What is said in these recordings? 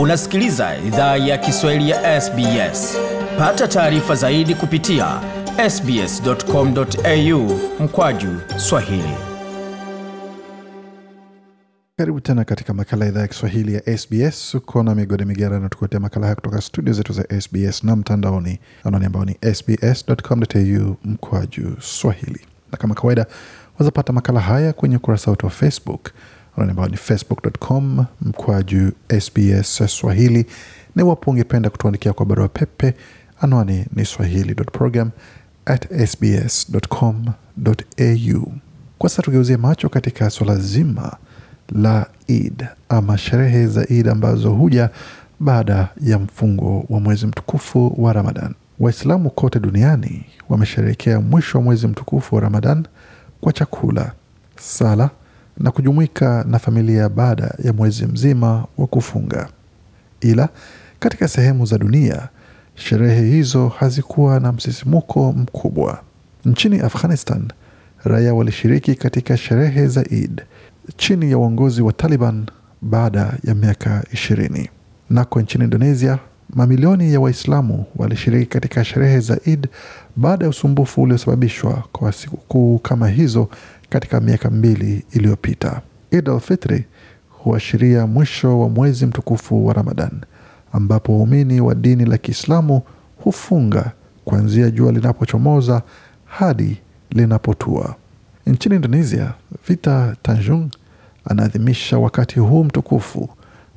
Unasikiliza idhaa ya Kiswahili ya SBS. Pata taarifa zaidi kupitia sbs.com.au mkwaju swahili. Karibu tena katika makala ya idhaa ya Kiswahili ya SBS. Uko na migode migerano, tukuletea makala haya kutoka studio zetu za SBS na mtandaoni, anwani ambao ni sbs.com.au mkwaju swahili. Na kama kawaida, wazapata makala haya kwenye ukurasa wetu wa Facebook, anwani ambayo ni facebook.com mkwaju SBS swahili, na iwapo ungependa kutuandikia kwa barua pepe, anwani ni swahili.program at. Kwa sasa tugeuzie macho katika swala zima la Eid ama sherehe za Eid ambazo huja baada ya mfungo wa mwezi mtukufu wa Ramadan. Waislamu kote duniani wamesherehekea mwisho wa mwezi mtukufu wa Ramadan kwa chakula, sala na kujumuika na familia baada ya mwezi mzima wa kufunga. Ila katika sehemu za dunia sherehe hizo hazikuwa na msisimuko mkubwa. Nchini Afghanistan, raia walishiriki katika sherehe za Eid chini ya uongozi wa Taliban baada ya miaka ishirini. Nako nchini Indonesia, mamilioni ya Waislamu walishiriki katika sherehe za Eid baada ya usumbufu uliosababishwa kwa sikukuu kama hizo katika miaka mbili iliyopita. Id al-Fitri huashiria mwisho wa mwezi mtukufu wa Ramadan, ambapo waumini wa dini la Kiislamu hufunga kuanzia jua linapochomoza hadi linapotua. Nchini Indonesia, Vita Tanjung anaadhimisha wakati huu mtukufu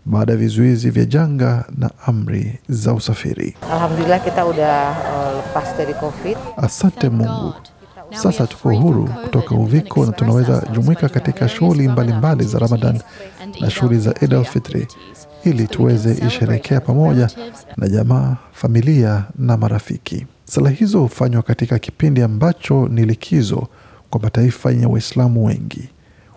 baada ya vizuizi vya janga na amri za usafiri. Alhamdulillah kita udah uh, lepas dari COVID. Asante Mungu, sasa tuko huru kutoka uviko na tunaweza jumuika katika shughuli mbalimbali za Ramadan na shughuli za Eid al-Fitri ili tuweze isherekea pamoja na jamaa, familia na marafiki. Sala hizo hufanywa katika kipindi ambacho ni likizo kwa mataifa yenye Waislamu wengi.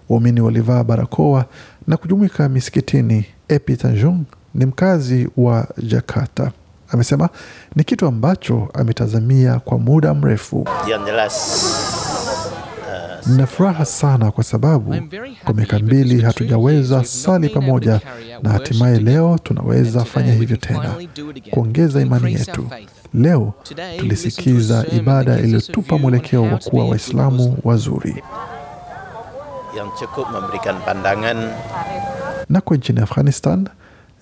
Waumini walivaa barakoa na kujumuika misikitini. Epi Tanjung ni mkazi wa Jakarta, amesema ni kitu ambacho ametazamia kwa muda mrefu. Yang Nina furaha sana kwa sababu kwa miaka mbili hatujaweza sali pamoja, na hatimaye leo tunaweza fanya hivyo tena, kuongeza imani yetu. Leo tulisikiza ibada iliyotupa mwelekeo wa kuwa Waislamu wazuri. Nako nchini Afghanistan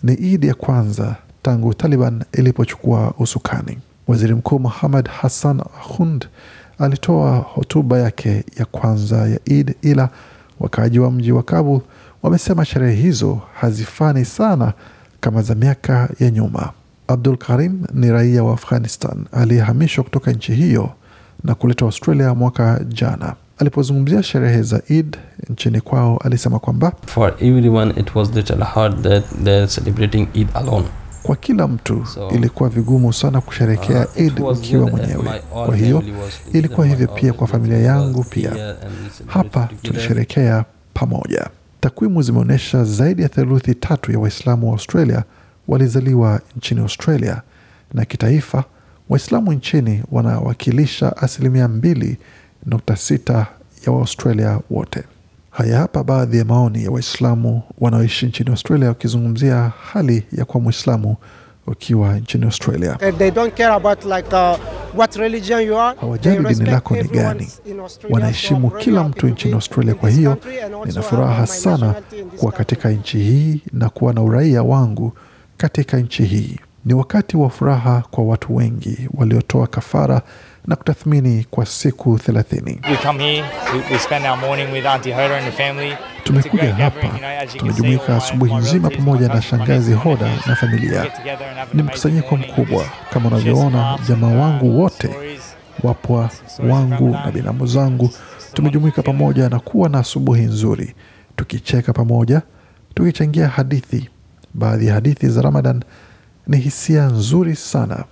ni Idi ya kwanza tangu Taliban ilipochukua usukani. Waziri Mkuu Muhammad Hassan Ahund alitoa hotuba yake ya kwanza ya Eid, ila wakaaji wa mji wa Kabul wamesema sherehe hizo hazifani sana kama za miaka ya nyuma. Abdul Karim ni raia wa Afghanistan aliyehamishwa kutoka nchi hiyo na kuletwa Australia mwaka jana. Alipozungumzia sherehe za Eid nchini kwao, alisema kwamba For everyone, it was little hard that they're celebrating Eid alone. Kwa kila mtu So, ilikuwa vigumu sana kusherekea Uh, Eid ukiwa mwenyewe. Kwa hiyo ilikuwa hivyo pia kwa familia yangu pia. Hapa tulisherekea pamoja. Takwimu zimeonyesha zaidi ya theluthi tatu ya Waislamu wa Australia walizaliwa nchini Australia, na kitaifa Waislamu nchini wanawakilisha asilimia mbili nukta sita ya Waaustralia wote. Haya hapa baadhi ya maoni ya Waislamu wanaoishi nchini Australia wakizungumzia hali ya kuwa Mwislamu ukiwa nchini Australia. Uh, they don't care about like what religion you are. Hawajali dini lako ni gani. Wanaheshimu kila mtu nchini Australia. Kwa hiyo nina furaha sana kuwa katika nchi hii na kuwa na uraia wangu katika nchi hii. Ni wakati wa furaha kwa watu wengi waliotoa kafara na kutathmini kwa siku thelathini. Tumekuja hapa, tumejumuika asubuhi nzima pamoja na shangazi Hoda na familia. Ni mkusanyiko mkubwa. Kama unavyoona, jamaa uh, wangu wote wapwa wangu na binamu zangu. Tumejumuika pamoja na kuwa na asubuhi nzuri, tukicheka pamoja, tukichangia hadithi. Baadhi ya hadithi za Ramadan ni hisia nzuri sana,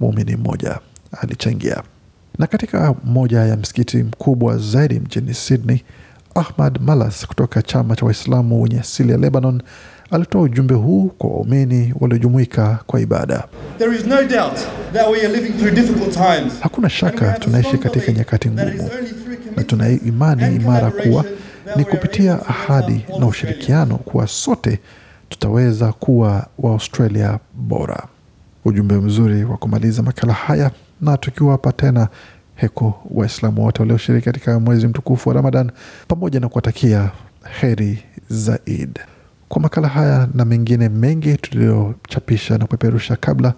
muumini mmoja alichangia. Na katika moja ya msikiti mkubwa zaidi mjini Sydney, Ahmad Malas kutoka chama cha Waislamu wenye asili ya Lebanon alitoa ujumbe huu kwa waumini waliojumuika kwa ibada. There is no doubt that we are living through difficult times. Hakuna shaka tunaishi katika nyakati ngumu na tuna imani imara kuwa ni kupitia ahadi na ushirikiano kuwa sote tutaweza kuwa Waaustralia bora. Ujumbe mzuri wa kumaliza makala haya, na tukiwapa tena heko Waislamu wote walioshiriki katika mwezi mtukufu wa Ramadan, pamoja na kuwatakia heri za Eid. Kwa makala haya na mengine mengi tuliyochapisha na kupeperusha kabla,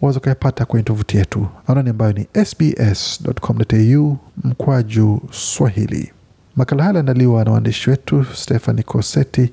waweza ukayapata kwenye tovuti yetu anwani ambayo ni sbs.com.au mkwaju Swahili. Makala haya aliandaliwa na waandishi wetu Stefani Coseti,